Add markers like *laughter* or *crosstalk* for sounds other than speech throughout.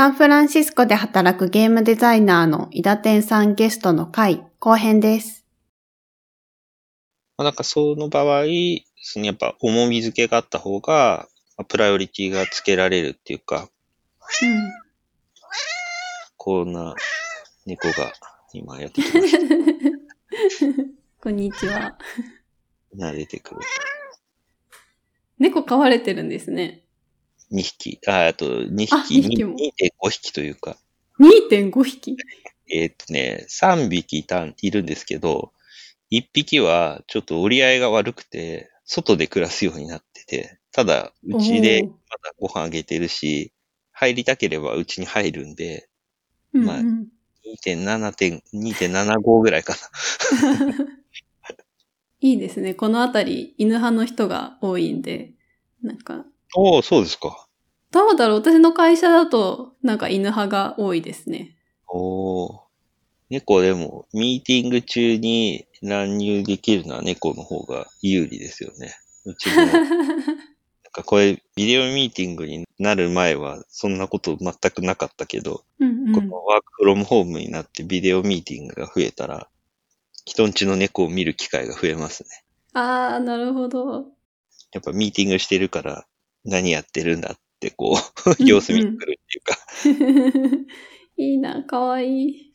サンフランシスコで働くゲームデザイナーの伊田天さんゲストの回後編です。まあ、なんかその場合、そのやっぱ重み付けがあった方が、まあプライオリティがつけられるっていうか、こんな猫が今やってきました。*laughs* こんにちは。な出てくる。猫飼われてるんですね。2匹。あ、あと2あ匹、二匹も2.5匹というか、2.5匹？えーっとね、3匹いたん、いるんですけど、1匹はちょっと折り合いが悪くて、外で暮らすようになってて、ただ、うちでまだご飯あげてるし、入りたければうちに入るんで、まあうんうん2.7点、2.75ぐらいかな。*laughs* いいですね。このあたり、犬派の人が多いんで、なんか、おおそうですか。どうだろう私の会社だと、なんか犬派が多いですね。おお猫でも、ミーティング中に乱入できるのは猫の方が有利ですよね。うちも、*laughs* なんかこれ、ビデオミーティングになる前は、そんなこと全くなかったけど、うんうんこのワークフロムホームになってビデオミーティングが増えたら、人んちの猫を見る機会が増えますね。あー、なるほど。やっぱミーティングしてるから、何やってるんだって、こう、様子見に来るっていうか、*laughs* いいな、かわいい。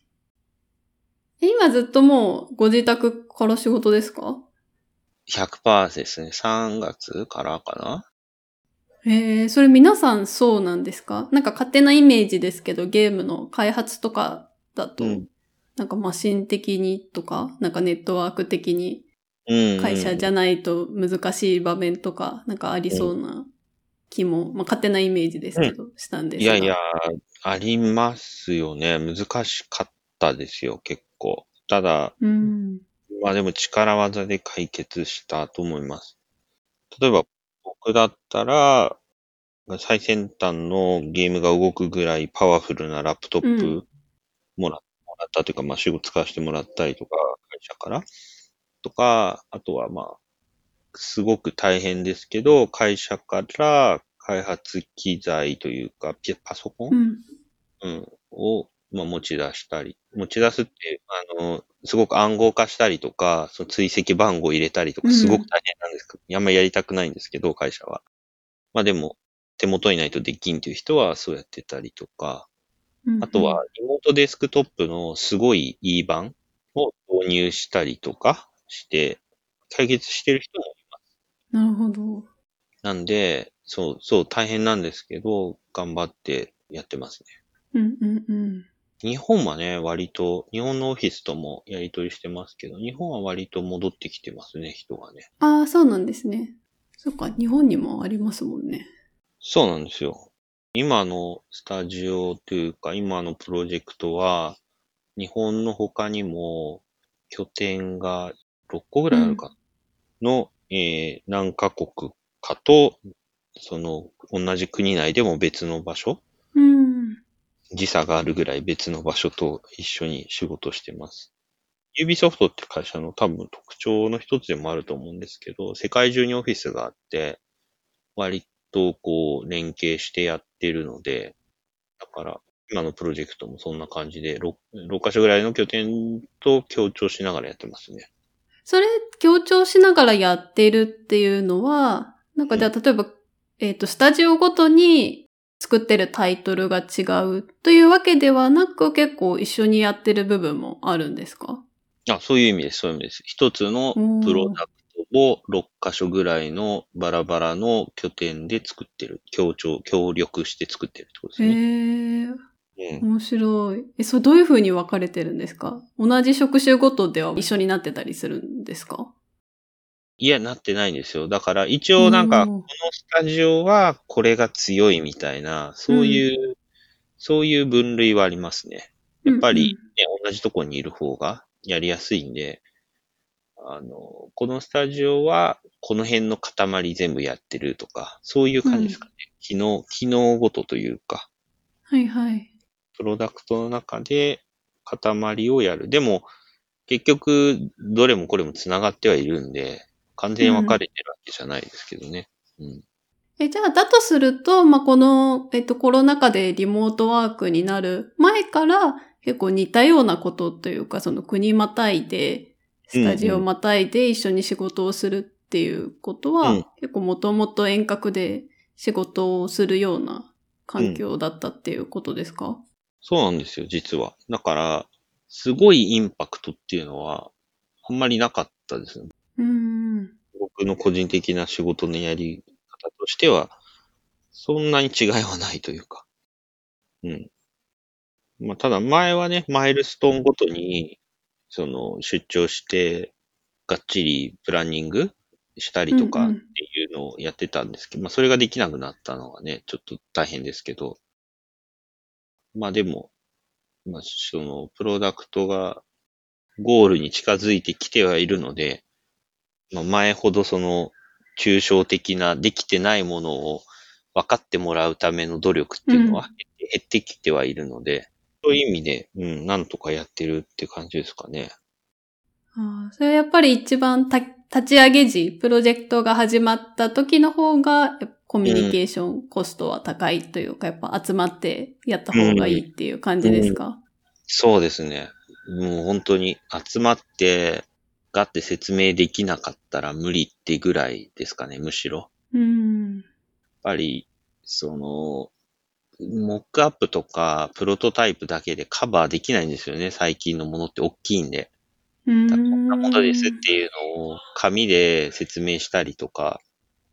え今ずっともうご自宅から仕事ですか？100%ですね。3月からかなへえ、それ皆さんそうなんですか？なんか勝手なイメージですけど、ゲームの開発とかだと、うんなんかマシン的にとか、なんかネットワーク的にうん。会社じゃないと難しい場面とか、なんかありそうな気も、まあ勝手なイメーじですけど、したんですが。いやいや、ありますよね。難しかったですよ、結構。ただ、うん。まあでも力技で解決したと思います。例えば、僕だったら、最先端のゲームが動くぐらいパワフルなラップトッうプもら,、もらったというか、まあ仕事使わせてもらったりとか、会社からとか、あとはまあ、すごく大変ですけど、会社から開発機材というか、ピパソコン、うん。うん、を、まあ、持ち出したり、持ち出すって、あの、すごく暗号化したりとか、その追跡番号入れたりとか、うんすごく大変なんですけど、あんまりやりたくないんですけど、会社は。まあでも、手元にないとできんという人はそうやってたりとか、うんあとは、リモートデスクトップのすごいいい版を導入したりとかして、解決してる人もいます。なるほど。なんで、そう、そう、大変なんですけど、頑張ってやってますね。うんうんうん。日本はね、割と、日本のオフィスともやり取りしてますけど、日本は割と戻ってきてますね、人がね。ああ、そうなんですね。そっか、日本にもありますもんね。そうなんですよ。今のスタジオというか、今のプロジェクトは、日本の他にも拠点が6個ぐらいあるかな、の、えー何カ国かと、その、同じ国内でも別の場所、うん。時差があるぐらい別の場所と一緒に仕事してます。ユービソフトって会社の多分特徴の一つでもあると思うんですけど、世界中にオフィスがあって、割とこう連携してやってるので、だから今のプロジェクトもそんな感じで 6, 6カ所ぐらいの拠点と協調しながらやってますね。それ、強調しながらやってるっていうのは、なんかじゃあ、例えば、えっ、と、スタジオごとに作ってるタイトルが違うというわけではなく、結構一緒にやってる部分もあるんですか？あ、そういう意味です、そういう意味です。一つのプロダクトを6カ所ぐらいのバラバラの拠点で作ってる。協調、協力して作ってるってことですへね。え、うん。面白い。え、それどういう風に分かれてるんですか？同じ職種ごとでは一緒になってたりするんですか？いや、なってないんですよ。だから一応なんか、うんこのスタジオはこれが強いみたいな、そういう、そういう分類はありますね。やっぱり、ね、同じとこにいる方がやりやすいんで、あの、このスタジオはこの辺の塊全部やってるとか、そういう感じですかね。機能、機能ごとというか、はいはい。プロダクトの中で塊をやる。でも、結局、どれもこれも繋がってはいるんで、完全に分かれてるわけじゃないですけどね。うん。え、じゃあ、だとすると、まあ、この、えっと、コロナ禍でリモートワークになる前から、結構似たようなことというか、その国またいで、スタジオまたいで一緒に仕事をするっていうことは、うん結構もともと遠隔で仕事をするような環境だったっていうことですか、そうなんですよ、実は。だから、すごいインパクトっていうのは、あんまりなかったですね。うん、僕の個人的な仕事のやり方としては、そんなに違いはないというか。うん。まあ、ただ前はね、マイルストーンごとに、その、出張して、がっちりプランニングしたりとかってうんうんいうのをやってたんですけど、まあ、それができなくなったのはね、ちょっと大変ですけど、まあでも、まあ、その、プロダクトがゴールに近づいてきてはいるので、まあ、前ほどその、抽象的なできてないものを分かってもらうための努力っていうのはうん。減ってきてはいるので、そういう意味で、うん、なんとかやってるって感じですかね。ああそれはやっぱり一番た立ち上げ時、プロジェクトが始まった時の方が、コミュニケーションコストは高いというか、やっぱ集まってやった方がいいっていう感じですか、そうですね。もう本当に集まって、がって説明できなかったら無理ってぐらいですかね、むしろ。うん。やっぱり、その、モックアップとかプロトタイプだけでカバーできないんですよね、最近のものって大きいんで。うん。こんなものですっていうのを紙で説明したりとか、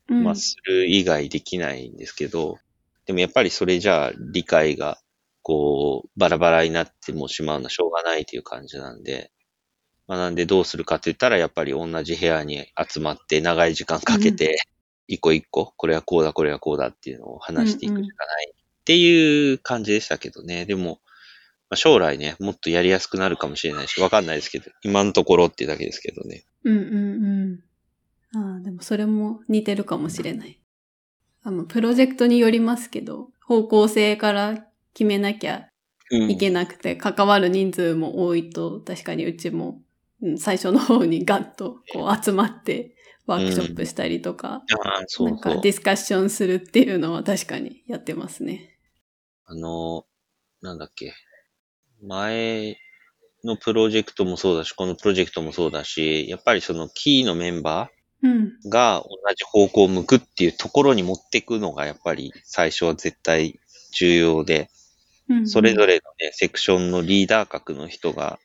うんまあ、する以外できないんですけど、でもやっぱりそれじゃあ理解が、こう、バラバラになってもしまうのはしょうがないという感じなんで、まあ、なんでどうするかって言ったら、やっぱり同じ部屋に集まって長い時間かけて、一個一個、これはこうだ、これはこうだっていうのを話していくしかないっていう感じでしたけどね。でも、まあ、将来ね、もっとやりやすくなるかもしれないし、わかんないですけど、今のところっていうだけですけどね。うんうんうん。ああ、でもそれも似てるかもしれない。あの、プロジェクトによりますけど、方向性から決めなきゃうんいけなくて、関わる人数も多いと、確かにうちも、うん最初の方にガッとこう集まってワークショップしたりとか、ああ、そう。なんかディスカッションするっていうのは確かにやってますね。あの、なんだっけ。前のプロジェクトもそうだし、このプロジェクトもそうだし、やっぱりそのキーのメンバうん。ーが同じ方向を向くっていうところに持っていくのがやっぱり最初は絶対重要で、うん、それぞれのね、セクションのリーダー格の人が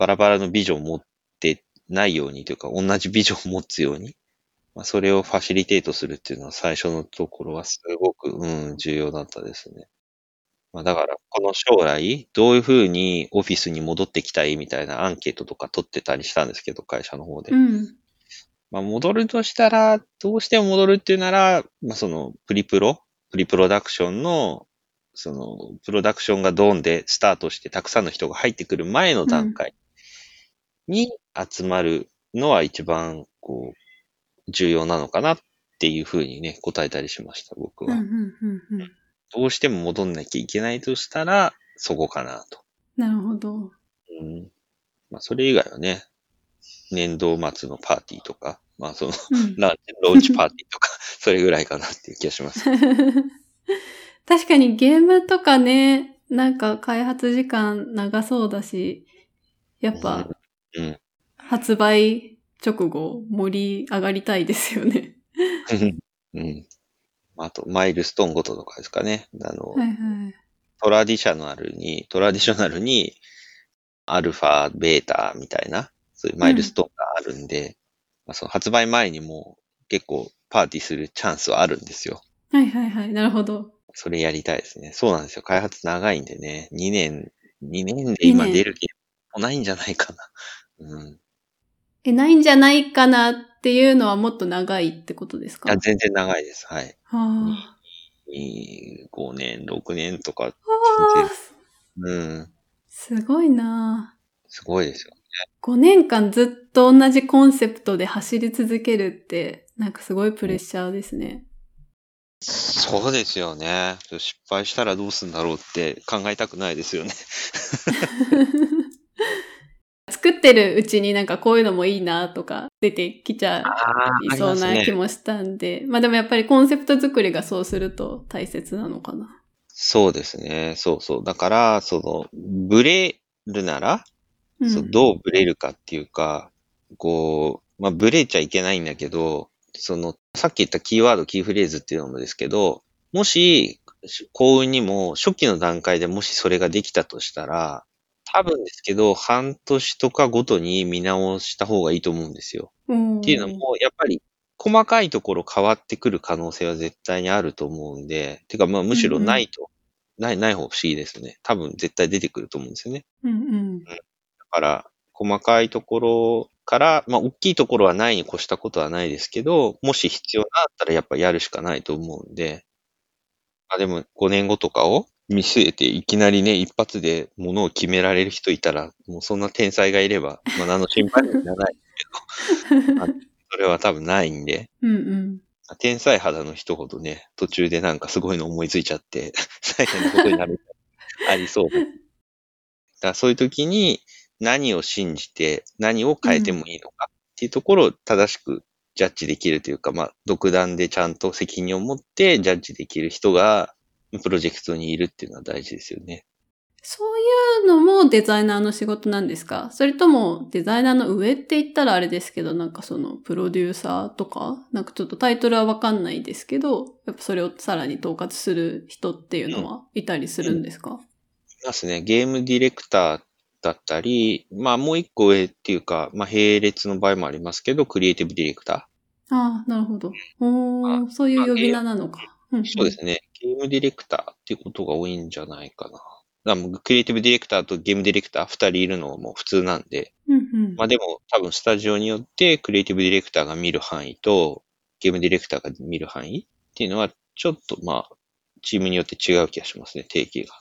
バラバラのビジョンを持ってないようにというか、同じビジョンを持つように、まあ、それをファシリテートするっていうのは最初のところはすごく、うん、重要だったですね。まあ、だから、この将来、どういうふうにオフィスに戻ってきたいみたいなアンケートとか取ってたりしたんですけど、会社の方で。うん。まあ、戻るとしたら、どうしても戻るっていうなら、まあ、その、プリプロ、プリプロダクションの、その、プロダクションがドーンでスタートして、たくさんの人が入ってくる前の段階に集まるのは一番、こう、重要なのかなっていうふうにね、答えたりしました、僕うん。うは。ん。うん。うん。どうしても戻んなきゃいけないとしたら、そこかなと。なるほど。うん。まあ、それ以外はね、年度末のパーティーとか、まあ、その、うん。ランローンチパーティーとか、*laughs* それぐらいかなっていう気がします。*laughs* 確かにゲームとかね、なんか開発時間長そうだし、やっぱうん。発売直後盛り上がりたいですよね。*laughs* うん。あと、マイルストーンごととかですかね。あの、はいはい。トラディショナルに、トラディショナルに、アルファ、ベータみたいな、そういうマイルストーンがあるんで、まあ、その発売前にも結構パーティーするチャンスはあるんですよ。はいはいはい。なるほど。それやりたいですね。そうなんですよ。開発長いんでね。2年、2年で今出るゲームもないんじゃないかな。うん。え、ないんじゃないかなっていうのはもっと長いってことですか？いや、全然長いです。はい。は5年、6年とか、うん。すごいなすごいですよ。5年間ずっと同じコンセプトで走り続けるって、なんかすごいプレッシャーですね。そうですよね。失敗したらどうするんだろうって考えたくないですよね。*laughs* 作ってるうちになんかこういうのもいいなとか出てきちゃいそうな気もしたんで、まあでもやっぱりコンセプト作りがそうすると大切なのかな。そうですね。そうそう。だから、その、ブレるなら、うん、そうどうブレるかっていうか、こう、まあ、ブレちゃいけないんだけど、その、さっき言ったキーワード、キーフレーズっていうのもですけど、もし、幸運にも初期の段階でもしそれができたとしたら、多分ですけど、半年とかごとに見直した方がいいと思うんですよ。っていうのも、やっぱり細かいところ変わってくる可能性は絶対にあると思うんで、てかまあむしろないと、うんうん、ない、ない方不思議ですね。多分絶対出てくると思うんですよね。うんうん、だから、細かいところから、まあ大きいところはないに越したことはないですけど、もし必要だったらやっぱやるしかないと思うんで、まあでも5年後とかを見据えていきなりね、一発で物を決められる人いたら、もうそんな天才がいれば、まあ何の心配もいらないけど、*laughs* それは多分ないんで、うんうん、天才肌の人ほどね、途中でなんかすごいの思いついちゃって、*laughs* 大変なことになる、ありそうだ。だからそういう時に何を信じて何を変えてもいいのかっていうところを正しくジャッジできるというか、まあ、独断でちゃんと責任を持ってジャッジできる人が、プロジェクトにいるっていうのは大事ですよね。そういうのもデザイナーの仕事なんですか？それともデザイナーの上って言ったらあれですけど、なんかそのプロデューサーとか、なんかちょっとタイトルはわかんないですけど、やっぱそれをさらに統括する人っていうのはいたりするんですか、うんうん、いますね。ゲームディレクターだったり、まあもう一個上っていうか、まあ並列の場合もありますけど、クリエイティブディレクター。ああ、なるほど。おそういう呼び名なのか。そうですね。ゲームディレクターっていうことが多いんじゃないかな。だもクリエイティブディレクターとゲームディレクター二人いるのも普通なんで。うんうん、まあでも多分スタジオによってクリエイティブディレクターが見る範囲とゲームディレクターが見る範囲っていうのはちょっとまあチームによって違う気がしますね、定義が。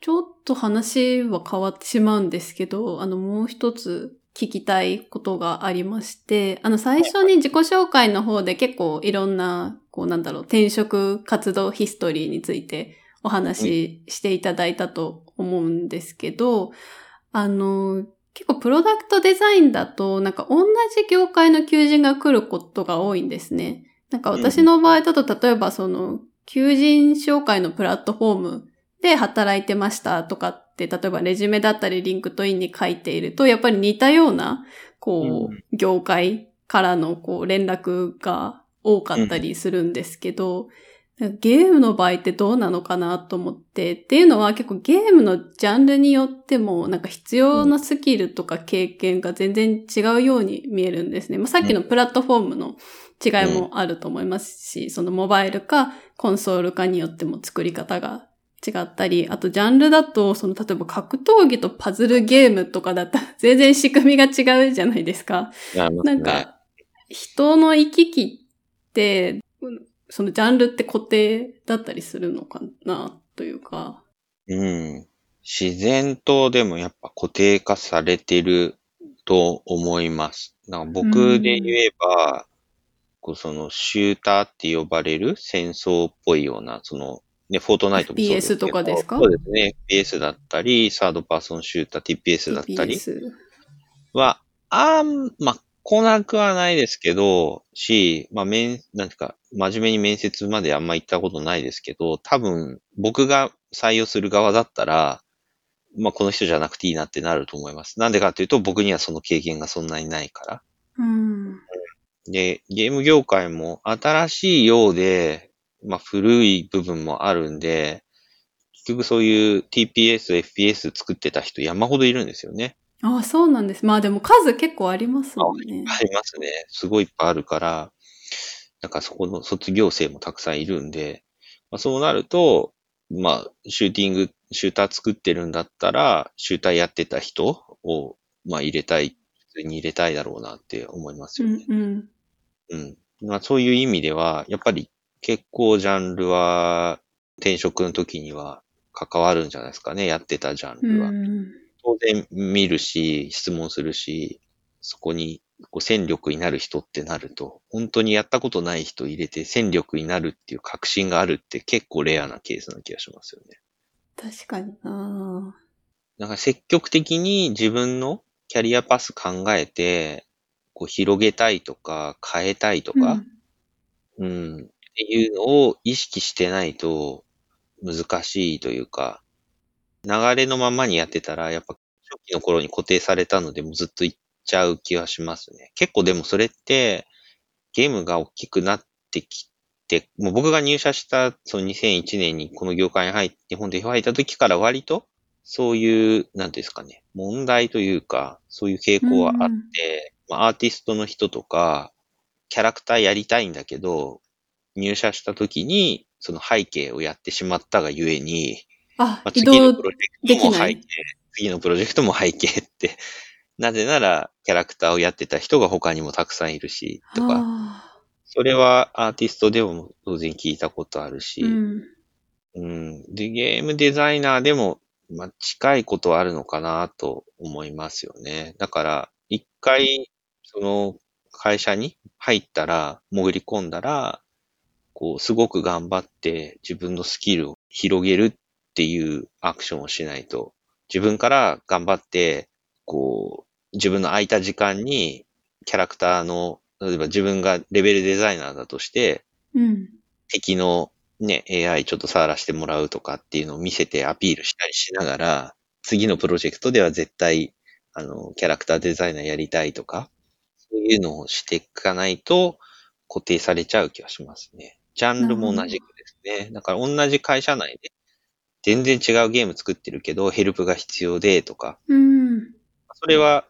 ちょっと話は変わってしまうんですけど、あのもう一つ聞きたいことがありまして、あの最初に自己紹介の方で結構いろんな、こうなんだろう、転職活動ヒストリーについてお話ししていただいたと思うんですけど、あの、結構プロダクトデザインだと、なんか同じ業界の求人が来ることが多いんですね。なんか私の場合だと、例えばその、求人紹介のプラットフォームで働いてましたとかって、例えばレジュメだったり LinkedIn に書いていると、やっぱり似たような、こう、業界からのこう連絡が多かったりするんですけど、ゲームの場合ってどうなのかなと思って、っていうのは結構ゲームのジャンルによってもなんか必要なスキルとか経験が全然違うように見えるんですね。まあ、さっきのプラットフォームの違いもあると思いますし、そのモバイルかコンソールかによっても作り方が違ったり、あとジャンルだと、その例えば格闘技とパズルゲームとかだったら全然仕組みが違うじゃないですか。なんか、人の行き来って、そのジャンルって固定だったりするのかなというか。うん。自然とでもやっぱ固定化されてると思います。なんか僕で言えば、こうそのシューターって呼ばれる戦争っぽいような、そのね、フォートナイトもそうです PS とかですか？そうですね。FPS だったり、サードパーソンシューター、TPS だったりは、あん、ま来なくはないですけど、し、まあ、面、なんていうか、真面目に面接まであんま行ったことないですけど、多分、僕が採用する側だったら、まあ、この人じゃなくていいなってなると思います。なんでかというと、僕にはその経験がそんなにないから。うん。で、ゲーム業界も新しいようで、まあ、古い部分もあるんで、結局そういう TPS、FPS 作ってた人山ほどいるんですよね。ああ、そうなんです。まあでも数結構ありますもんね。ありますね。すごいいっぱいあるから、なんかそこの卒業生もたくさんいるんで、まあ、そうなると、まあ、シューティング、シューター作ってるんだったら、シューターやってた人を、まあ入れたい、普通に入れたいだろうなって思いますよね。うん、うん、うん。まあそういう意味では、やっぱり結構ジャンルは転職の時には関わるんじゃないですかね、やってたジャンルは。うん当然見るし、質問するし、そこにこう戦力になる人ってなると、本当にやったことない人入れて戦力になるっていう確信があるって結構レアなケースな気がしますよね。確かにななんか積極的に自分のキャリアパス考えて、こう広げたいとか、変えたいとか、うん、っていうのを意識してないと難しいというか、流れのままにやってたら、やっぱ初期の頃に固定されたので、もうずっと行っちゃう気がしますね。結構でもそれって、ゲームが大きくなってきて、もう僕が入社したその2001年にこの業界に入って、日本で入った時から割と、そういう、なんですかね、問題というか、そういう傾向はあって、まあ、アーティストの人とか、キャラクターやりたいんだけど、入社した時に、その背景をやってしまったがゆえに、あ、まあ、次のプロジェクトも背景、次のプロジェクトも背景って、*laughs* なぜならキャラクターをやってた人が他にもたくさんいるし、とか、それはアーティストでも当然聞いたことあるし、うん、うん、で、ゲームデザイナーでも、まあ、近いことはあるのかなと思いますよね。だから、一回、その会社に入ったら、潜り込んだら、こう、すごく頑張って自分のスキルを広げるっていうアクションをしないと、自分から頑張って、こう、自分の空いた時間にキャラクターの、例えば自分がレベルデザイナーだとして、うん、敵のね、AI ちょっと触らせてもらうとかっていうのを見せてアピールしたりしながら、次のプロジェクトでは絶対、あの、キャラクターデザイナーやりたいとか、そういうのをしていかないと固定されちゃう気がしますね。ジャンルも同じくですね。だから同じ会社内で、全然違うゲーム作ってるけど、ヘルプが必要でとか。うん。それは、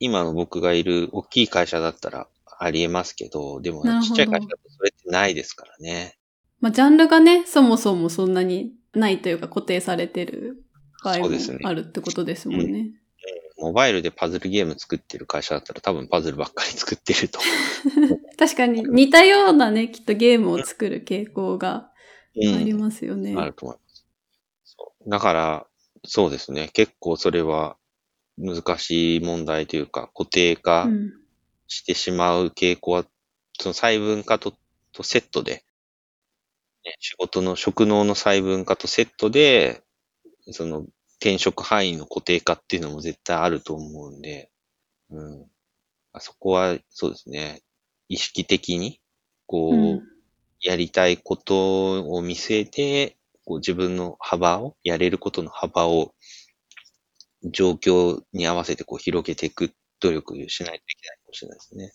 今の僕がいる大きい会社だったらありえますけど、でもちっちゃい会社だとそれってないですからね。まあ、ジャンルがね、そもそもそんなにないというか固定されてる場合もあるってことですもんね。モバイルでパズルゲーム作ってる会社だったら多分パズルばっかり作ってると。*laughs* 確かに似たようなね、きっとゲームを作る傾向がありますよね。うん、あると思います。だから、そうですね。結構それは難しい問題というか、固定化してしまう傾向は、うん、その細分化ととセットで、ね、仕事の職能の細分化とセットで、その転職範囲の固定化っていうのも絶対あると思うんで、うん。あそこは、そうですね。意識的に、こう、うん、やりたいことを見据えて、こう自分の幅を、やれることの幅を、状況に合わせてこう広げていく努力しないといけないかもしれないですね。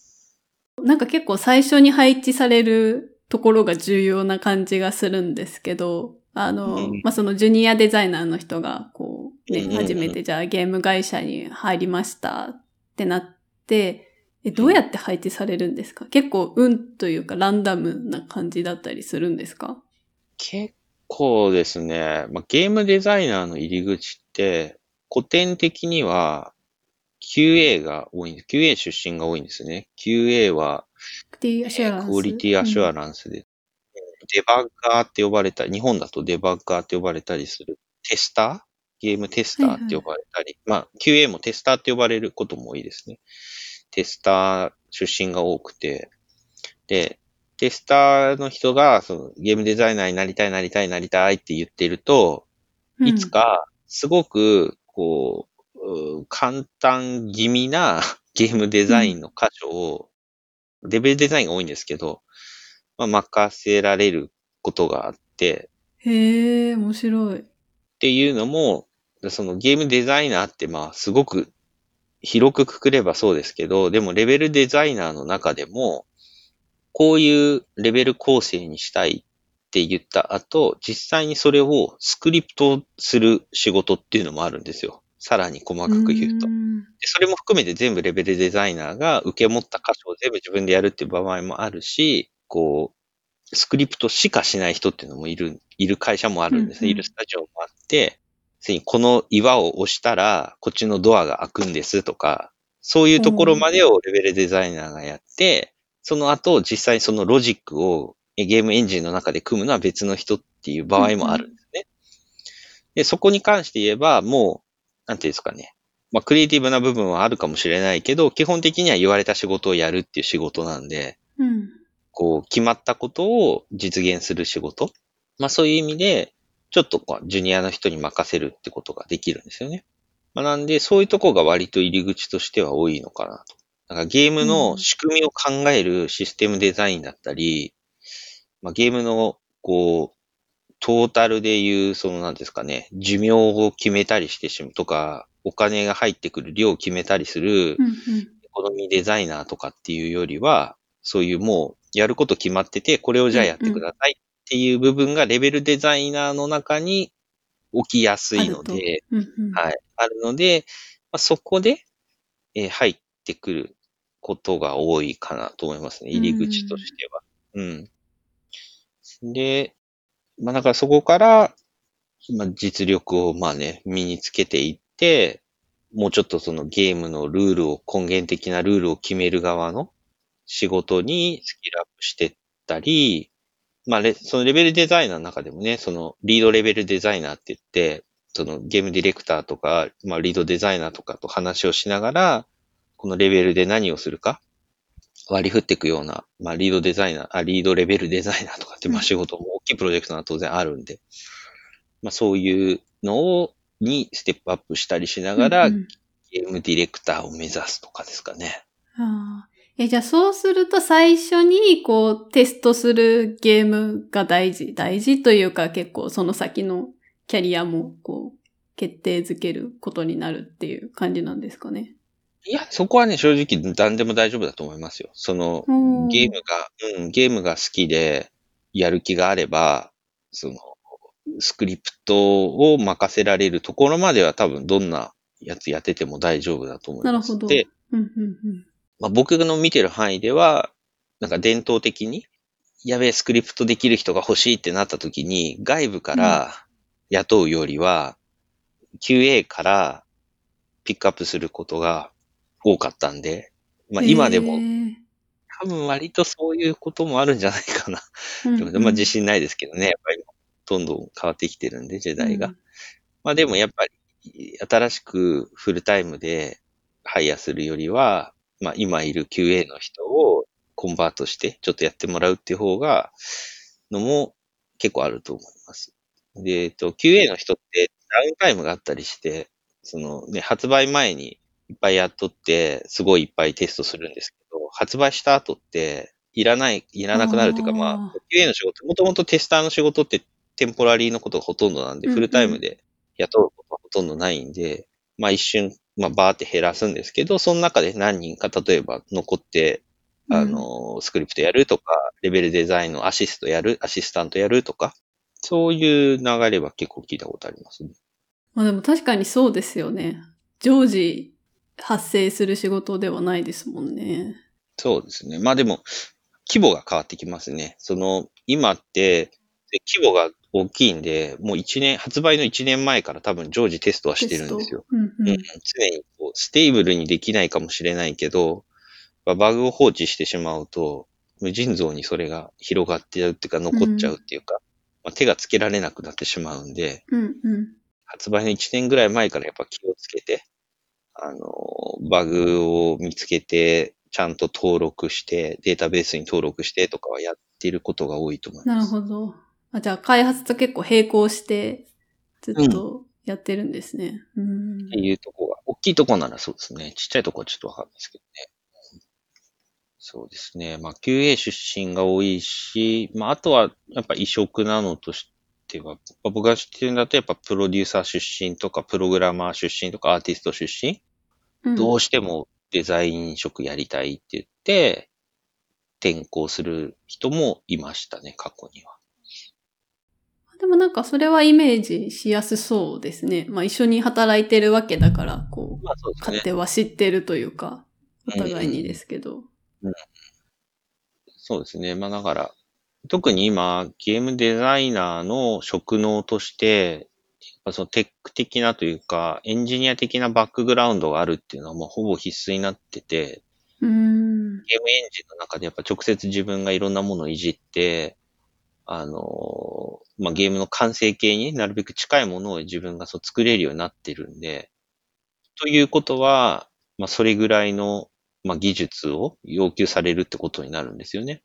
なんか結構最初に配置されるところが重要な感じがするんですけど、あの、うん、まあ、そのジュニアデザイナーの人が、こう、ね、うん、初めてじゃあゲーム会社に入りましたってなって、え、どうやって配置されるんですか？結構運というかランダムな感じだったりするんですか？結構ですね、まあ、ゲームデザイナーの入り口って、古典的には QA が多いんです。QA 出身が多いんですね。QA は、クオリティアシュアランス。クオリティアシュアランスでデバッガーって呼ばれたり、日本だとデバッガーって呼ばれたりする、テスター？ゲームテスターって呼ばれたり、はいはい、まあ、QA もテスターって呼ばれることも多いですね。テスター出身が多くて、で、テスターの人が、そのゲームデザイナーになりたい、なりたい、なりたいって言ってると、いつか、すごく、こう、簡単気味な *laughs* ゲームデザインの箇所を、レベルデザインが多いんですけど、まあ、任せられることがあって。へえ、面白い。っていうのも、そのゲームデザイナーってまあすごく広くくくればそうですけど、でもレベルデザイナーの中でも、こういうレベル構成にしたいって言った後、実際にそれをスクリプトする仕事っていうのもあるんですよ。さらに細かく言うと。でそれも含めて全部レベルデザイナーが受け持った箇所を全部自分でやるっていう場合もあるし、こう、スクリプトしかしない人っていうのもいる、いる会社もあるんですね。うんうん、いるスタジオもあって、にこの岩を押したら、こっちのドアが開くんですとか、そういうところまでをレベルデザイナーがやって、その後、実際そのロジックをゲームエンジンの中で組むのは別の人っていう場合もあるんですね。で、そこに関して言えば、もう、なんていうんですかね。まあ、クリエイティブな部分はあるかもしれないけど、基本的には言われた仕事をやるっていう仕事なんで、うん、こう、決まったことを実現する仕事。まあそういう意味で、ちょっとこう、ジュニアの人に任せるってことができるんですよね。まあ、なんで、そういうとこが割と入り口としては多いのかなと。だからゲームの仕組みを考えるシステムデザインだったり、まあ、ゲームの、こう、トータルでいう、その、なんですかね、寿命を決めたりしてしまうとか、お金が入ってくる量を決めたりする。エコノミーデザイナーとかっていうよりは、そういうもう、やること決まってて、これをじゃあやってくださいっていう部分がレベルデザイナーの中に起きやすいので。はい、あるので、まあ、そこで、えー入ってくることが多いかなと思いますね。入り口としては。うん。で、まあだからそこから、まあ実力をまあね、身につけていって、もうちょっとそのゲームのルールを、根源的なルールを決める側の仕事にスキルアップしてったり、まあレ、そのレベルデザイナーの中でもね、そのリードレベルデザイナーって言って、そのゲームディレクターとか、まあリードデザイナーとかと話をしながら、このレベルで何をするか、割り振っていくような、まあリードデザイナー、あ、リードレベルデザイナーとかって、まあ仕事も大きいプロジェクトは当然あるんで、まあそういうのを、にステップアップしたりしながら、うんうんゲームディレクターを目指すとかですかね。ああ。え、じゃあそうすると最初にこうテストするゲームが大事。大事というか結構その先のキャリアもこう決定づけることになるっていう感じなんですかね。いや、そこはね、正直何でも大丈夫だと思いますよ。その、うんゲームが、うん、ゲームが好きで、やる気があれば、その、スクリプトを任せられるところまでは多分どんなやつやってても大丈夫だと思います。なるほど。で、うんうんうん。まあ、僕の見てる範囲では、なんか伝統的に、やべえ、スクリプトできる人が欲しいってなった時に、外部から雇うよりは、QA からピックアップすることが多かったんで、まあ今でも多分割とそういうこともあるんじゃないかな。うんうんまあ自信ないですけどね、やっぱりどんどん変わってきてるんで、時代が。うんまあでもやっぱり、新しくフルタイムでハイヤーするよりは、まあ今いる QA の人をコンバートしてちょっとやってもらうっていう方が、のも結構あると思います。で、えっと、QA の人ってダウンタイムがあったりして、そのね、発売前にいっぱいやっとって、すごいいっぱいテストするんですけど、発売した後って、いらない、いらなくなるっていうか、まあ、QA の仕事、もともとテスターの仕事ってテンポラリーのことがほとんどなんで、うんうんフルタイムで雇うことはほとんどないんで、まあ一瞬、まあバーって減らすんですけど、その中で何人か例えば残って、あの、スクリプトやるとか、レベルデザインのアシストやる、アシスタントやるとか、そういう流れは結構聞いたことありますね。まあでも確かにそうですよね。常時発生する仕事ではないですもんね。そうですね。まあでも、規模が変わってきますね。その、今って、で規模が大きいんで、もう一年、発売の1年前から多分常時テストはしてるんですよ。うんう、うんん。常にこう stable にできないかもしれないけど、まあバグを放置してしまうと、無尽蔵にそれが広がってやうっていうか、残っちゃうっていうか、まあ、手がつけられなくなってしまうんで、うんうん。発売の1年ぐらい前からやっぱ気をつけて、あの、バグを見つけて、ちゃんと登録して、データベースに登録してとかはやっていることが多いと思いなるます。ほど。あじゃあ開発と結構並行してずっとやってるんですね。うんっていうとこが、大きいとこならそうですね。ちっちゃいとこはちょっとわかんないですけどね。そうですね。まあ、QA 出身が多いし、まあ、あとは、やっぱ異色なのとしては、まあ僕が知ってるんだと、やっぱプロデューサー出身とか、プログラマー出身とか、アーティスト出身、うんどうしてもデザイン職やりたいって言って、転校する人もいましたね、過去には。でもなんかそれはイメージしやすそうですね。まあ一緒に働いてるわけだから、こう、まあそうね。勝手は知ってるというか、お互いにですけど。そうですね。まあだから、特に今、ゲームデザイナーの職能として、そのテック的なというか、エンジニア的なバックグラウンドがあるっていうのはもうほぼ必須になってて、うーん。ゲームエンジンの中でやっぱ直接自分がいろんなものをいじって、あの、まあ、ゲームの完成形になるべく近いものを自分がそう作れるようになってるんで、ということは、まあ、それぐらいの、まあ、技術を要求されるってことになるんですよね。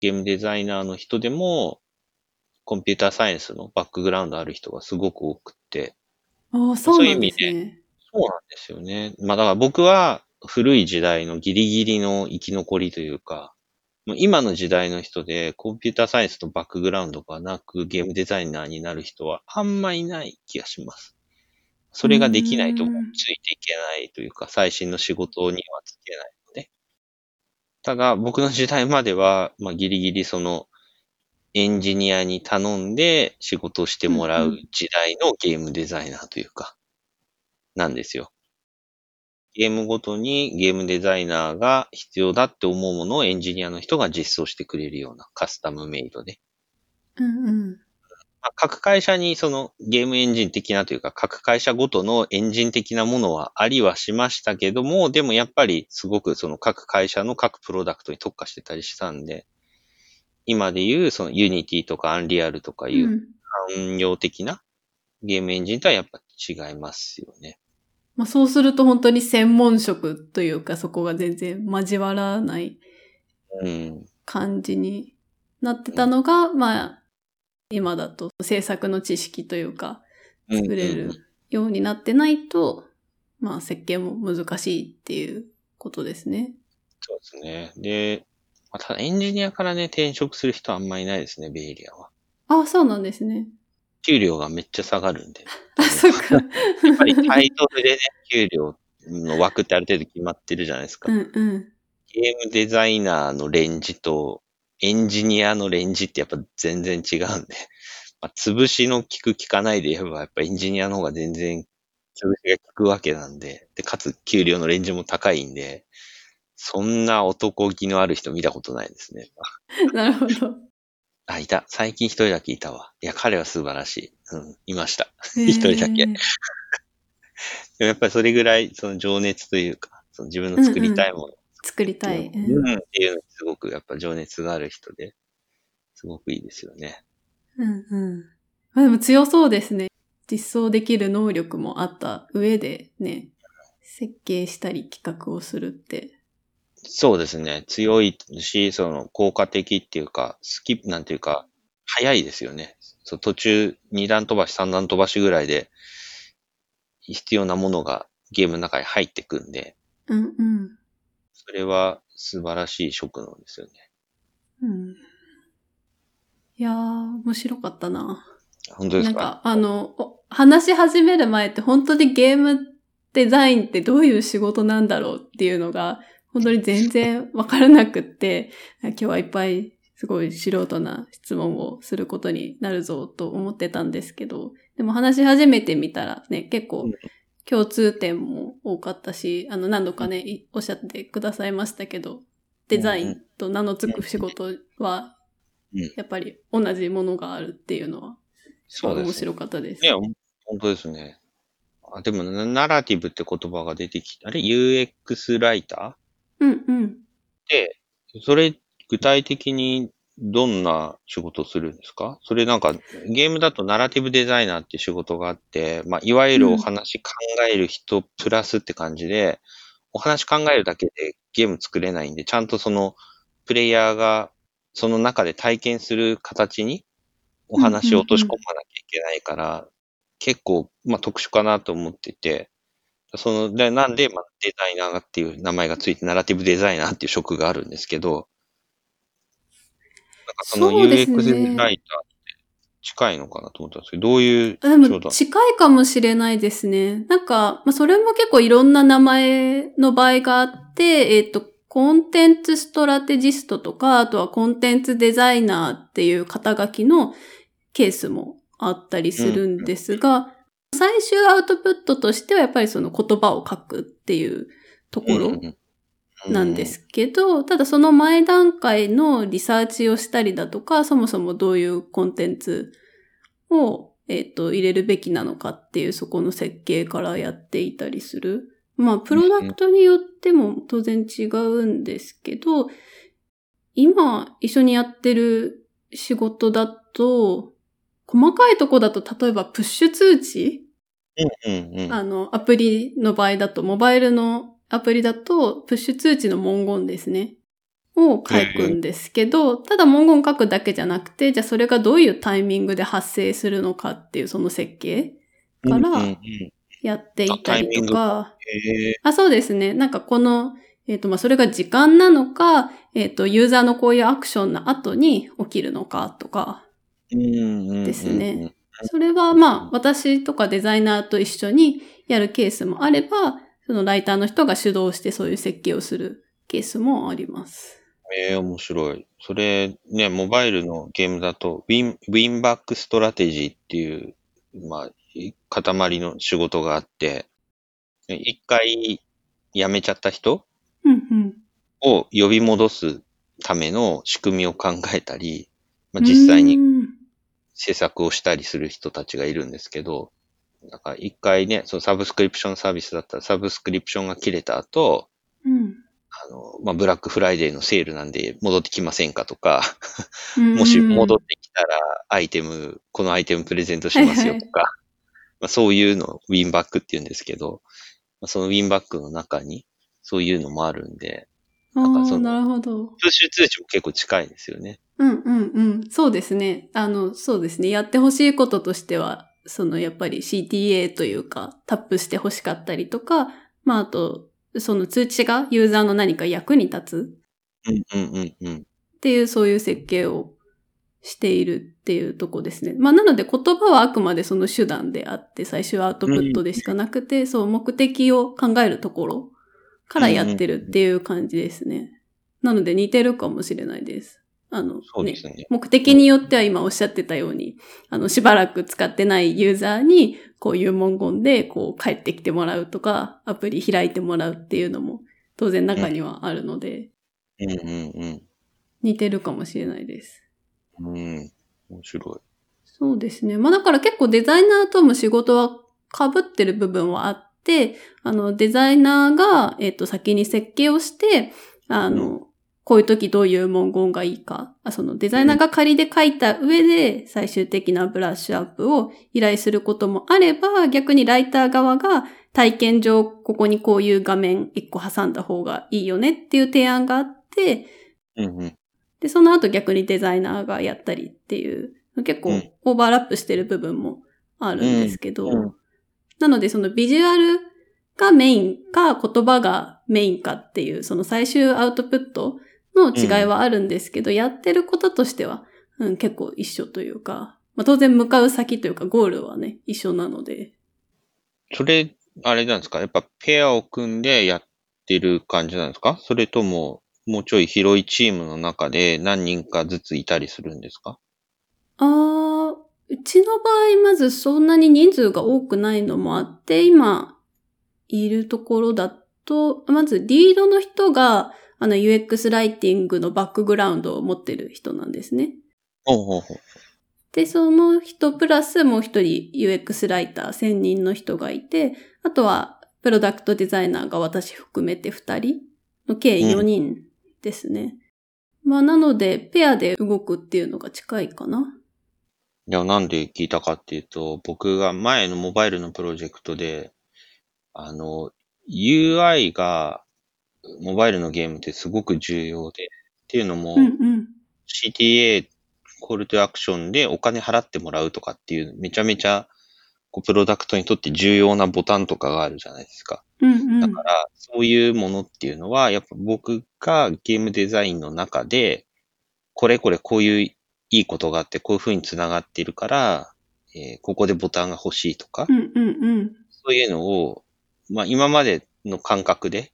ゲームデザイナーの人でも、コンピューターサイエンスのバックグラウンドある人がすごく多くって、ああ、そうなんですね。そうなんですよね。まあだから僕は古い時代のギリギリの生き残りというか、今の時代の人でコンピューターサイエンスのバックグラウンドがなくゲームデザイナーになる人はあんまいない気がします。それができないとついていけないというか、最新の仕事にはつけない。ただ僕の時代までは、まあギリギリそのエンジニアに頼んで仕事をしてもらう時代のゲームデザイナーというか、なんですよ。ゲームごとにゲームデザイナーが必要だって思うものをエンジニアの人が実装してくれるようなカスタムメイドで。うんうん。まあ各会社にそのゲームエンジン的なというか、各会社ごとのエンジン的なものはありはしましたけども、でもやっぱりすごくその各会社の各プロダクトに特化してたりしたんで、今でいうそのユニティとかアンリアルとかいううん汎用的なゲームエンジンとはやっぱ違いますよね。まあ、そうすると本当に専門職というか、そこが全然交わらないうん。感じになってたのが、まあ、今だと制作の知識というか、うん作れるようになってないと、まあ、設計も難しいっていうことですね。そうですね。で、まあ、ただエンジニアからね、転職する人はあんまりいないですね、ベイエリアは。あ、そうなんですね。給料がめっちゃ下がるんで。*laughs* あ、そっか。やっぱりタイトルでね、給料の枠ってある程度決まってるじゃないですか。うんうん。ゲームデザイナーのレンジとエンジニアのレンジってやっぱ全然違うんで、*laughs* まあ、潰しの効く効かないで言えばやっぱエンジニアの方が全然潰しが効くわけなんで、で、かつ給料のレンジも高いんで、そんな男気のある人見たことないですね。*laughs* なるほど。*laughs* あ、いた。最近一人だけいたわ。いや、彼は素晴らしい。うん、いました。一人だけでもやっぱりそれぐらい、その情熱というか、その自分の作りたいもの作りたい。ううんん、っていうのにすごくやっぱ情熱がある人で、すごくいいですよね。うんうん。まあでも強そうですね。実装できる能力もあった上でね、設計したり企画をするって。そうですね。強いし、その効果的っていうか、スキップなんていうか、早いですよね。そう途中2段飛ばし、3段飛ばしぐらいで、必要なものがゲームの中に入ってくんで、うんうん。それは素晴らしい職能ですよね。うん、いやー、面白かったな。本当ですか？なんか、あの、お話し始める前って本当にゲームデザインってどういう仕事なんだろうっていうのが、本当に全然わからなくって、今日はいっぱいすごい素人な質問をすることになるぞと思ってたんですけど、でも話し始めてみたらね、結構うん共通点も多かったし、あの何度かね、いおっしゃってくださいましたけど、デザインと名の付く仕事はうん、やっぱり同じものがあるっていうのは、面そうです。白かったです。いや、本当ですね。あでも、ナナラティブって言葉が出てきた。あれ ?UX ライタうんうん。ーで、それ、具体的にどんな仕事をするんですか？それなんか、ゲームだとナラティブデザイナーっていう仕事があって、まあ、いわゆるお話考える人プラスって感じで、お話考えるだけでゲーム作れないんで、ちゃんとその、プレイヤーがその中で体験する形にお話を落とし込まなきゃいけないから、結構、まあ、特殊かなと思ってて、その、でなんで、まあ、デザイナーっていう名前がついて、ナラティブデザイナーっていう職があるんですけど、かそのそうですね UX ライターって近いのかなと思ったんですけど、どういうも近いかもしれないですね。なんか、まあ、それも結構いろんな名前の場合があって、えっ、と、コンテンツストラテジストとか、あとはコンテンツデザイナーっていう肩書きのケースもあったりするんですが、最終アウトプットとしてはやっぱりその言葉を書くっていうところうんうんなんで。すけど、ただその前段階のリサーチをしたりだとか、そもそもどういうコンテンツを、えっ、と、入れるべきなのかっていう、そこの設計からやっていたりする。まあ、プロダクトによっても当然違うんですけど、今一緒にやってる仕事だと、細かいとこだと、例えばプッシュ通知？うんうんうん。あの、アプリの場合だと、モバイルのアプリだと、プッシュ通知の文言ですね。を書くんですけど、ただ文言書くだけじゃなくて、じゃあそれがどういうタイミングで発生するのかっていうその設計からやっていたりとか、あ、そうですね。なんかこの、えっ、と、まあ、それが時間なのか、えっ、と、ユーザーのこういうアクションの後に起きるのかとか、ですね。それはまあ、私とかデザイナーと一緒にやるケースもあれば、そのライターの人が主導してそういう設計をするケースもあります。ええ面白い。それ、ね、モバイルのゲームだと、 win、win back strategy っていう、まあ、塊の仕事があって、ね一回辞めちゃった人。を呼び戻すための仕組みを考えたり、まあ、実際にうん制作をしたりする人たちがいるんですけど、だから一回ね、そのサブスクリプションサービスだったらサブスクリプションが切れた後、うんあの、まあ、ブラックフライデーのセールなんで戻ってきませんかとか、うん *laughs* もし戻ってきたらアイテム、このアイテムプレゼントしますよとか、*laughs* まあ、そういうのを win back って言うんですけど、まあ、その win back の中にそういうのもあるんで、ああ、なんかそのなるほど。プッシュ通知も結構近いんですよね。うんうんうん。そうですね。あの、そうですね。やってほしいこととしては、そのやっぱり CTA というか、タップしてほしかったりとか、まああと、その通知がユーザーの何か役に立つ。っていうそういう設計をしているっていうとこですね。まあなので言葉はあくまでその手段であって、最終アウトプットでしかなくて、そう目的を考えるところからやってるっていう感じですね。なので似てるかもしれないです。あの、ねそうですね。目的によっては今おっしゃってたように、あの、しばらく使ってないユーザーに、こういう文言で、こう、帰ってきてもらうとか、アプリ開いてもらうっていうのも、当然中にはあるので、うんうんうん。似てるかもしれないです。うん。面白そうですね。まあだから結構デザイナーとも仕事は被ってる部分はあって、あの、デザイナーが、えっ、と、先に設計をして、あの、うこういう時どういう文言がいいか、あそのデザイナーが仮で書いた上で最終的なブラッシュアップを依頼することもあれば、逆にライター側が体験上ここにこういう画面一個挟んだ方がいいよねっていう提案があって、い。うんうん。で、その後逆にデザイナーがやったりっていう、結構うんオーバーラップしてる部分もあるんですけど、うんうんなのでそのビジュアルがメインか言葉がメインかっていう、その最終アウトプットの違いはあるんですけど、やってることとしては、うん、結構一緒というか、まあ、当然向かう先というかゴールはね、一緒なので。それ、あれなんですか？やっぱペアを組んでやってる感じなんですか？それとも、もうちょい広いチームの中で何人かずついたりするんですか？あー、うちの場合まずそんなに人数が多くないのもあって、今いるところだと、まずリードの人があの UX ライティングのバックグラウンドを持ってる人なんですね。ほうほうほう。で、その人プラスもう一人 UX ライター専任の人がいて、あとはプロダクトデザイナーが私含めて二人の計4人ですね。まあなので、ペアで動くっていうのが近いかな。いや、なんで聞いたかっていうと、僕が前のモバイルのプロジェクトで、あの、UI が、モバイルのゲームってすごく重要で、っていうのも、うんうん。CTA、コールトアクションでお金払ってもらうとかっていう、めちゃめちゃ、こう、プロダクトにとって重要なボタンとかがあるじゃないですか。うんうん。だから、そういうものっていうのは、やっぱ僕がゲームデザインの中で、これこれこういういいことがあって、こういう風に繋がっているから、えーここでボタンが欲しいとかう、んうんうん。そういうのを、まあ今までの感覚で、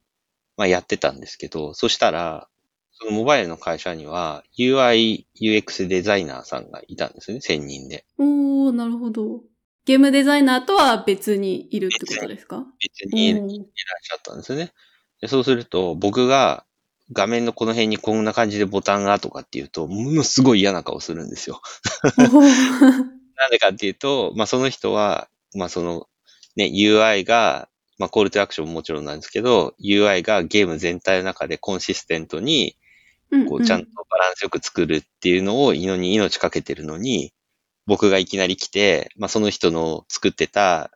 まあやってたんですけど、そしたら、そのモバイルの会社には UI、UX デザイナーさんがいたんですね、専任で。おー、なるほど。ゲームデザイナーとは別にいるってことですか？別にいらっしゃったんですよね。でそうすると、僕が画面のこの辺にこんな感じでボタンがとかっていうと、ものすごい嫌な顔するんですよ。*laughs* なんでかっていうと、まあその人は、まあその、ね、UI が、まあコールトアクションももちろんなんですけど、UI がゲーム全体の中でコンシステントに、こうちゃんとバランスよく作るっていうのをのに命かけてるのに、僕がいきなり来て、まあその人の作ってた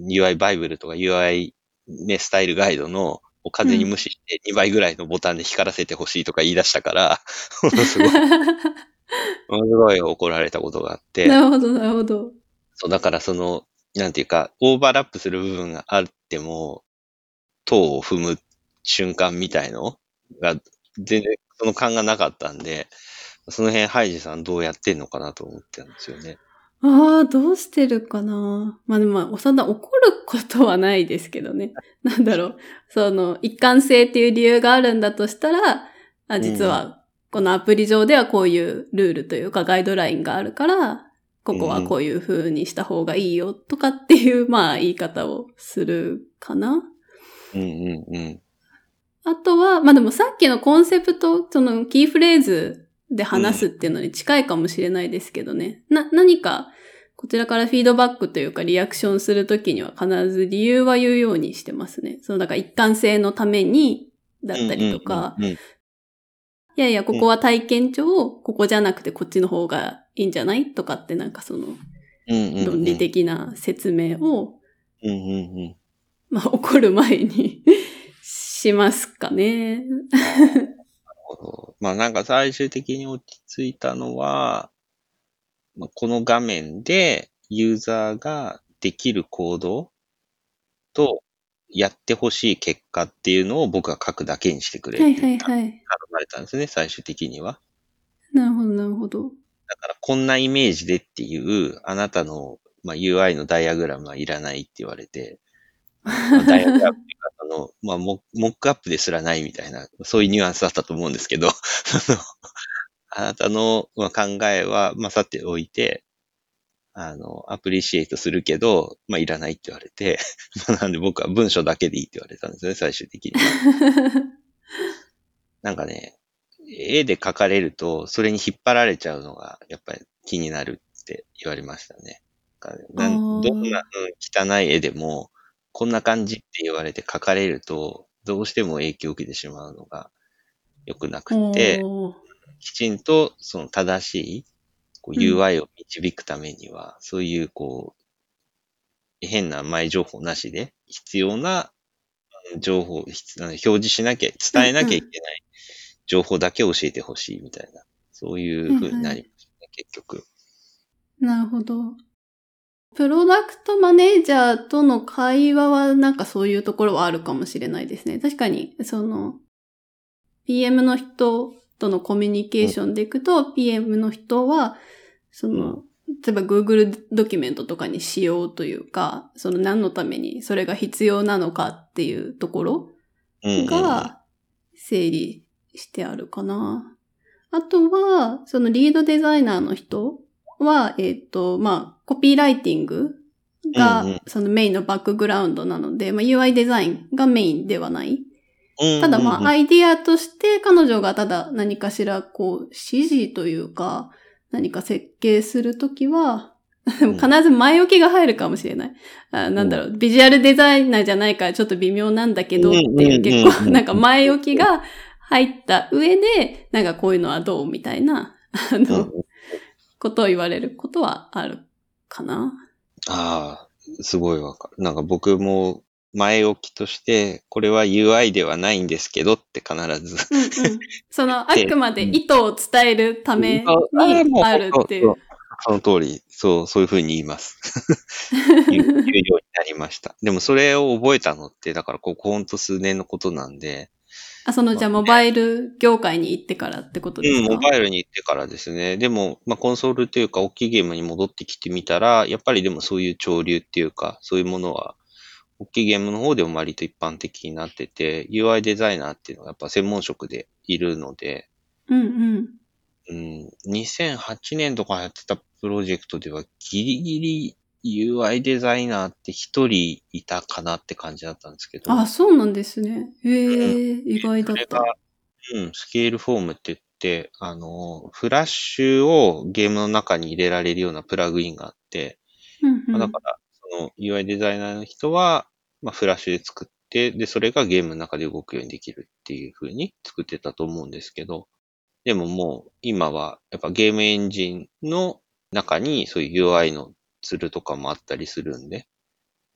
UI バイブルとか UI ね、スタイルガイドのを完全に無視して2倍ぐらいのボタンで光らせてほしいとか言い出したから、*laughs* ものすごい、*laughs* ものすごい怒られたことがあって、なるほど、なるほど。そう、だからその、なんていうか、オーバーラップする部分があっても、塔を踏む瞬間みたいのが、全然その感がなかったんで、その辺、ハイジさんどうやってんのかなと思ってたんですよね。ああ、どうしてるかな。まあでも、おさだ怒ることはないですけどね。*laughs* なんだろう。その、一貫性っていう理由があるんだとしたら、あ実は、このアプリ上ではこういうルールというかガイドラインがあるから、ここはこういう風にした方がいいよとかっていう、まあ言い方をするかな。うんうんうん。あとは、まあでもさっきのコンセプト、そのキーフレーズで話すっていうのに近いかもしれないですけどね。な、何か、こちらからフィードバックというかリアクションするときには必ず理由は言うようにしてますね。その、だから一貫性のために、だったりとか、うんうんうんいやいや、ここは体験上、ここじゃなくてこっちの方がいいんじゃない？とかってなんかその、うんうんうん論理的な説明を、うんうんうん。まあ怒る前にしますかね。まあなんか最終的に落ち着いたのは、まあ、この画面でユーザーができる行動とやってほしい結果っていうのを僕が書くだけにしてくれはいってはいはい。頼まれたんですね、最終的には。なるほどなるほど。だからこんなイメージでっていうあなたの、まあ、UI のダイアグラムはいらないって言われて、まあダイアグラムっていうか、あの、*laughs* まあモ、モックアップですらないみたいな、そういうニュアンスだったと思うんですけど、*laughs* あなたのまあ考えは、まあ、さておいて、あの、アプリシエイトするけど、まあ、いらないって言われて、*laughs* まあなんで僕は文章だけでいいって言われたんですね、最終的には。*laughs* なんかね、絵で描かれると、それに引っ張られちゃうのが、やっぱり気になるって言われましたね。なんどんな、うん汚い絵でも、こんな感じって言われて描かれると、どうしても影響を受けてしまうのが良くなくて、きちんとその正しいこううん UI を導くためには、そういうこう、変な前情報なしで、必要なうん情報、必表示しなきゃ、伝えなきゃいけない情報だけ教えてほしいみたいな、そういう風になりましたね、結局。なるほど。プロダクトマネージャーとの会話はなんかそういうところはあるかもしれないですね。確かに、その、PM の人とのコミュニケーションでいくと、PM の人は、その、例えば Google ドキュメントとかにしようというか、その何のためにそれが必要なのかっていうところが整理してあるかな。あとは、そのリードデザイナーの人は、えっ、と、まあ、コピーライティングがそのメインのバックグラウンドなので、まあ、UI デザインがメインではない。ただまあ、アイディアとして彼女がただ何かしらこう、指示というか、何か設計するときは、でも必ず前置きが入るかもしれない。あなんだろう、ビジュアルデザイナーじゃないからちょっと微妙なんだけどっていう結構なんか前置きが入った上で、なんかこういうのはどうみたいな、あうんの、ことを言われることはあるかな。ああ、すごいわかる。なんか僕も前置きとして、これは UI ではないんですけどって必ず。うんうん。*laughs* その、あくまで意図を伝えるためにあるっていう。その通り、そう、そういうふうに言います。*laughs* 言うようになりました。でもそれを覚えたのって、だからここほんと数年のことなんで、あ、その、じゃあモバイル業界に行ってからってことですうん、かモバイルに行ってからですね。でも、まあ、コンソールというか、大きいゲームに戻ってきてみたら、やっぱりでもそういう潮流っていうか、そういうものは、大きいゲームの方でも割と一般的になってて、UI デザイナーっていうのがやっぱ専門職でいるので、うんうん。うん、2008年とかやってたプロジェクトではギリギリ UI デザイナーって一人いたかなって感じだったんですけど。あ、そうなんですね。へえ、意外だったうん、スケールフォームって言って、あの、フラッシュをゲームの中に入れられるようなプラグインがあって、うんうんまあだから、その UI デザイナーの人は、まあ、フラッシュで作って、で、それがゲームの中で動くようにできるっていう風に作ってたと思うんですけど、でももう今はやっぱゲームエンジンの中にそういう UI のツールとかもあったりするんで、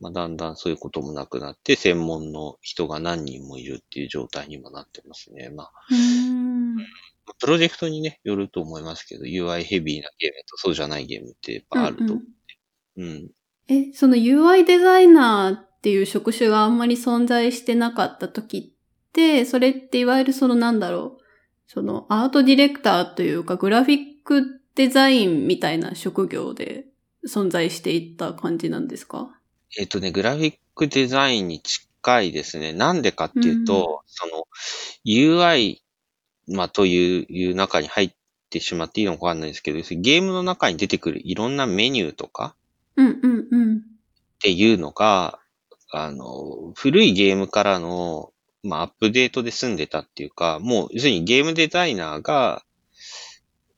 まあ、だんだんそういうこともなくなって、専門の人が何人もいるっていう状態にもなってますね。まあ。プロジェクトにね、よると思いますけど、UI ヘビーなゲームとそうじゃないゲームってやっぱあると。うんうん。え、その UI デザイナーっていう職種があんまり存在してなかった時って、それっていわゆるそのなんだろう、そのアートディレクターというかグラフィックデザインみたいな職業で存在していった感じなんですか？えっ、とね、グラフィックデザインに近いですね。なんでかっていうと、その UI、まあ、といういう中に入ってしまっていいのかわかんないですけど、ゲームの中に出てくるいろんなメニューとかうんうんうん。っていうのが、あの、古いゲームからの、まあ、アップデートで済んでたっていうか、もう、要するにゲームデザイナーが、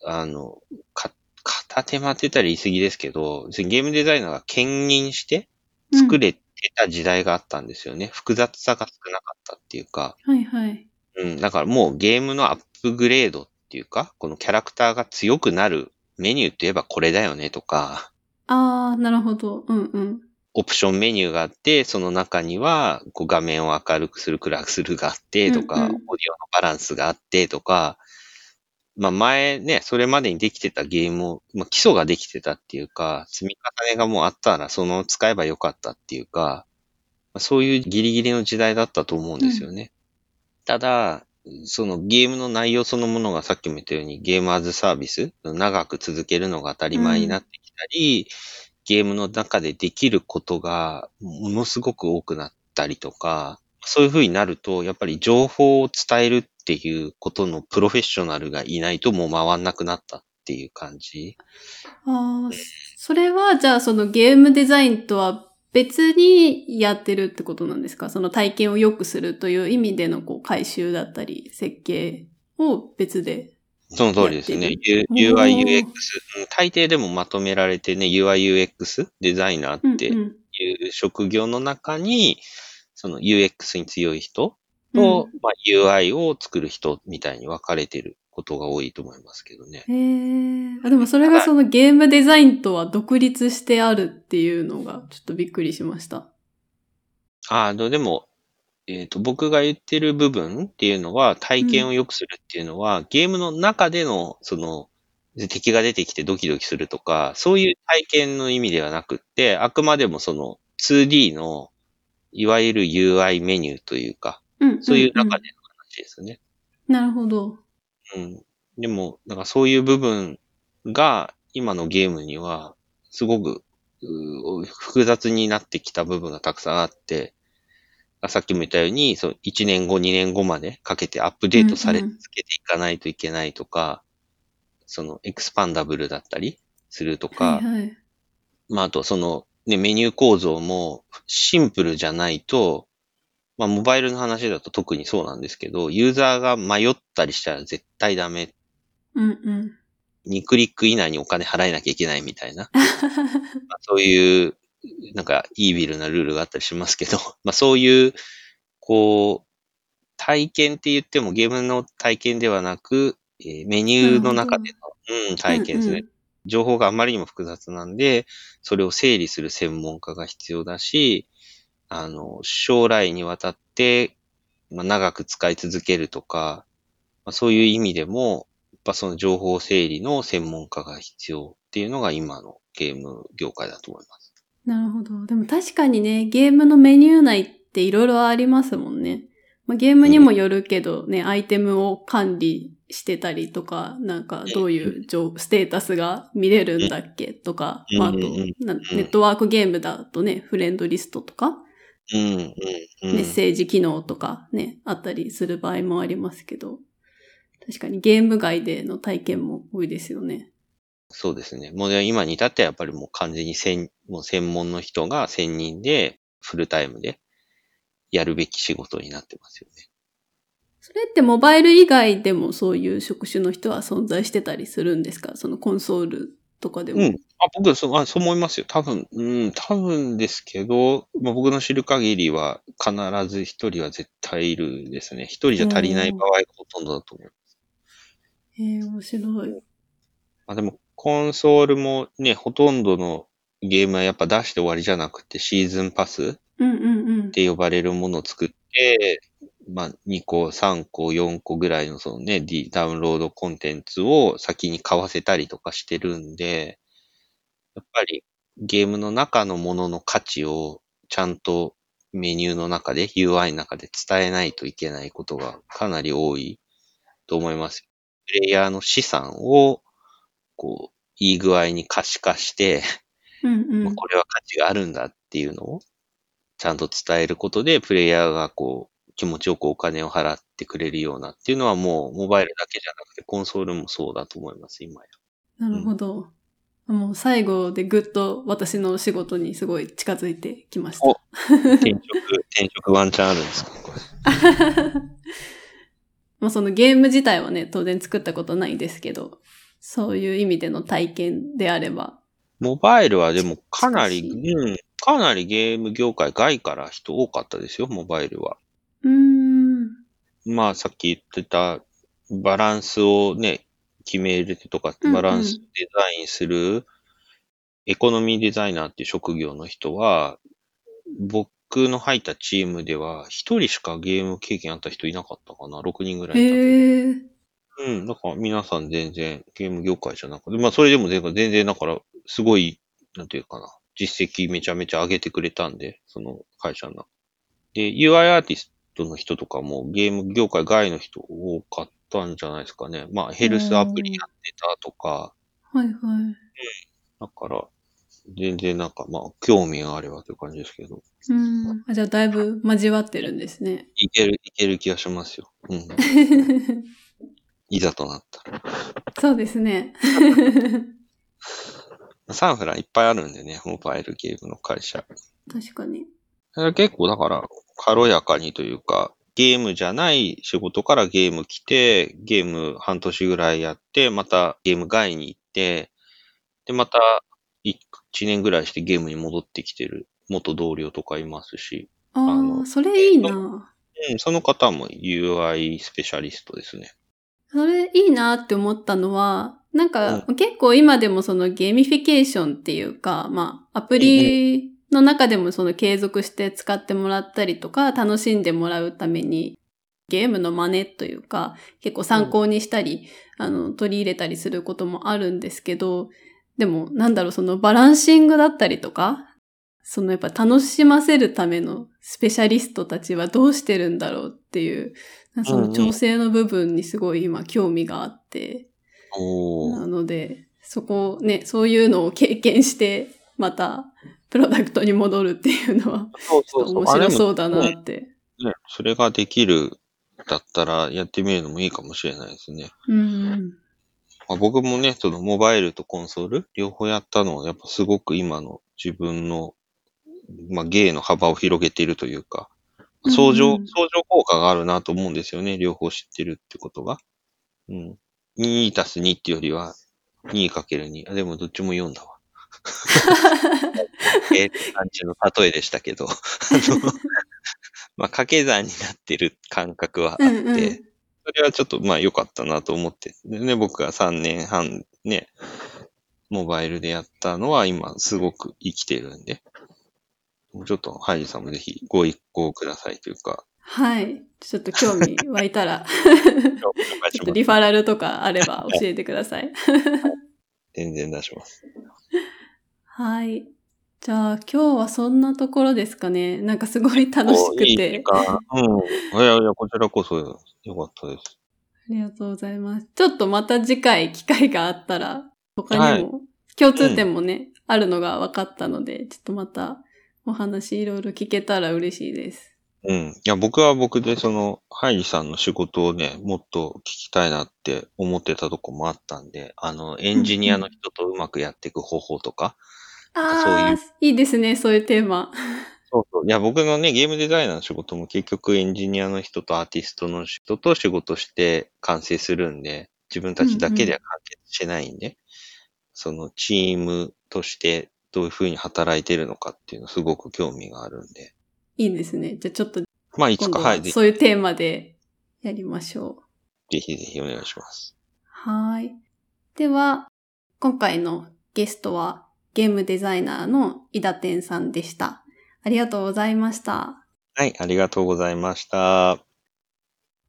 あの、か、片手間って言ったら言い過ぎですけど、ゲームデザイナーが兼任して作れてた時代があったんですよね。複雑さが少なかったっていうか、はいはい。うん、だからもうゲームのアップグレードっていうか、このキャラクターが強くなるメニューって言えばこれだよねとか、あー、なるほど。うんうん。オプションメニューがあって、その中には、こう画面を明るくする、暗くするがあって、とか、うんうんオーディオのバランスがあって、とか、まあ前ね、それまでにできてたゲームを、まあ基礎ができてたっていうか、積み重ねがもうあったら、その使えばよかったっていうか、まあそういうギリギリの時代だったと思うんですよね。ただ、そのゲームの内容そのものがさっきも言ったようにゲームアズサービス、長く続けるのが当たり前になってり、ゲームの中でできることがものすごく多くなったりとか、そういう風になると、やっぱり情報を伝えるっていうことのプロフェッショナルがいないともう回んなくなったっていう感じ。あー、それはじゃあそのゲームデザインとは別にやってるってことなんですか？その体験を良くするという意味でのこう回収だったり設計を別で。その通りですね。UI、UX、うん大抵でもまとめられてね、UI、UX デザイナーっていう職業の中に、その UX に強い人うんと、まあ、UI を作る人みたいに分かれてることが多いと思いますけどね。へえ。あでもそれがそのゲームデザインとは独立してあるっていうのがちょっとびっくりしました。ああ、でも、えっ、と、僕が言ってる部分っていうのは、体験を良くするっていうのは、ゲームの中での、その、敵が出てきてドキドキするとか、そういう体験の意味ではなくって、あくまでもその 2D の、いわゆる UI メニューというか、うん。そういう中んでの話ですね。なるほど。うん。でも、だからそういう部分が今のゲームには、すごくうー複雑になってきた部分がたくさんあって、さっきも言ったように、そう1年後、2年後までかけてアップデートされうんうんつけていかないといけないとか、そのエクスパンダブルだったりするとか、はいはい。まああとそのね、メニュー構造もシンプルじゃないと、まあモバイルの話だと特にそうなんですけど、ユーザーが迷ったりしたら絶対ダメうんうん。2クリック以内にお金払えなきゃいけないみたいな、*laughs* まあそういう、なんか、イービルなルールがあったりしますけど、*laughs* まあそういう、こう、体験って言ってもゲームの体験ではなく、えーメニューの中での、うん、体験ですね。うん情報があまりにも複雑なんで、それを整理する専門家が必要だし、あの、将来にわたって、まあ、長く使い続けるとか、まあ、そういう意味でも、やっぱその情報整理の専門家が必要っていうのが今のゲーム業界だと思います。なるほど。でも確かにね、ゲームのメニュー内っていろいろありますもんね。まあ、ゲームにもよるけどね、アイテムを管理してたりとか、なんかどういう状ステータスが見れるんだっけとか、まあ、あとネットワークゲームだとね、フレンドリストとか。メッセージ機能とかね、あったりする場合もありますけど、確かにゲーム外での体験も多いですよね。そうですね。もうね今に至ってはやっぱりもう完全に専もう専門の人が専任でフルタイムでやるべき仕事になってますよね。それってモバイル以外でもそういう職種の人は存在してたりするんですか？そのコンソールとかでも。うん。あ僕そうあ、そう思いますよ。多分、うん、多分ですけど、まあ、僕の知る限りは必ず一人は絶対いるですね。一人じゃ足りない場合がほとんどだと思う。へえ、面白い。まあ、でも、コンソールもね、ほとんどのゲームはやっぱ出して終わりじゃなくて、シーズンパスっ。て呼ばれるものを作って、まあ、2個、3個、4個ぐらいのそのね、D ダウンロードコンテンツを先に買わせたりとかしてるんで、やっぱり、ゲームの中のものの価値をちゃんとメニューの中で、UI の中で伝えないといけないことがかなり多いと思います。プレイヤーの資産を、こう、いい具合に可視化して、うんうん。まあこれは価値があるんだっていうのをちゃんと伝えることで、プレイヤーがこう、気持ちよくお金を払ってくれるようなっていうのはもう、モバイルだけじゃなくて、コンソールもそうだと思います、今や。なるほど。もう最後でぐっと私の仕事にすごい近づいてきました。お転職、*laughs* 転職ワンチャンあるんですか？これまあそのゲーム自体はね、当然作ったことないんですけど、そういう意味での体験であれば。モバイルはでもかなり、うん、かなりゲーム業界外から人多かったですよ、モバイルは。うーん。まあさっき言ってたバランスをね、決めるとかバランスデザインするエコノミーデザイナーっていう職業の人は、僕の入ったチームでは一人しかゲーム経験あった人いなかったかな ?6 人ぐらいいたけど。へえ。うん、だから皆さん全然ゲーム業界じゃなくて、まあそれでも全然、だからすごい、なんていうかな、実績めちゃめちゃ上げてくれたんで、その会社の中。で、UI アーティストの人とかもゲーム業界外の人多かったんじゃないですかね。まあヘルスアプリやってたとか、はいはい。だから、全然なんかまあ興味があればという感じですけど、うん。あじゃあだいぶ交わってるんですね。いける、いける気がしますよ。うん。*laughs* いざとなったら。そうですね。*laughs* サンフランいっぱいあるんでね、モバイルゲームの会社。確かに。結構だから、軽やかにというか、ゲームじゃない仕事からゲーム来て、ゲーム半年ぐらいやって、またゲーム外に行って、で、また1年ぐらいしてゲームに戻ってきてる元同僚とかいますし、ああ、のそれいいな。うん、その方も UI スペシャリストですね。それいいなって思ったのは、なんか、結構今でもそのゲーミフィケーションっていうか、まあ、アプリの中でもその継続して使ってもらったりとか、楽しんでもらうために、ゲームの真似というか、結構参考にしたり、あの、取り入れたりすることもあるんですけど、でも、なんだろう、そのバランシングだったりとか、そのやっぱ楽しませるためのスペシャリストたちはどうしてるんだろうっていう、*laughs* その調整の部分にすごい今興味があって、な。ので、そこね、そういうのを経験して、またプロダクトに戻るっていうのは、面白そうだなって。ね、それができるだったらやってみるのもいいかもしれないですね。うん。まあ、僕もね、そのモバイルとコンソール、両方やったのは、やっぱすごく今の自分の、まあ、芸の幅を広げているというか、相乗、うん相乗効果があるなと思うんですよね、両方知ってるってことが。うん。2たす2っていうよりは、2かける2。あ、でもどっちも4だわ。*laughs* えー感じの例えでしたけど、あの、まあ、掛け算になってる感覚はあって、うんうんそれはちょっとまあ良かったなと思って。でね、僕が3年半ね、モバイルでやったのは今すごく生きてるんで、ちょっとハイジさんもぜひご一行くださいというか、はい。ちょっと興味湧いたら、*laughs* ちょっとリファラルとかあれば教えてください。*laughs* 全然出します。はい。じゃあ今日はそんなところですかね。なんかすごい楽しくおいい時て。間うん。いやいや、こちらこそよかったです。ありがとうございます。ちょっとまた次回機会があったら、他にも共通点もね、あるのが分かったので、ちょっとまたお話いろいろ聞けたら嬉しいです。うん。いや、僕は僕でその、ハイジさんの仕事をね、もっと聞きたいなって思ってたとこもあったんで、あの、エンジニアの人とうまくやっていく方法とか、そういうああ、いいですね、そういうテーマ。そうそう。いや、僕のね、ゲームデザイナーの仕事も結局エンジニアの人とアーティストの人と仕事して完成するんで、自分たちだけでは完結しないんで、そのチームとしてどういうふうに働いてるのかっていうのすごく興味があるんで。いいですね。じゃあちょっとまあ、いつか、はい、そういうテーマでやりましょう。ぜひぜひお願いします。はい。では、今回のゲストはゲームデザイナーの井田天さんでした。ありがとうございました。はい、ありがとうございました。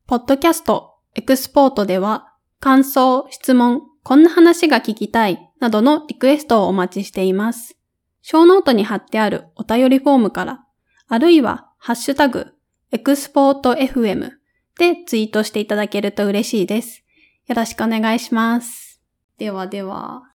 ポッドキャスト、エクスポートでは、感想、質問、こんな話が聞きたい、などのリクエストをお待ちしています。ショーノートに貼ってあるお便りフォームから、あるいは、ハッシュタグ、エクスポート FM でツイートしていただけると嬉しいです。よろしくお願いします。ではでは。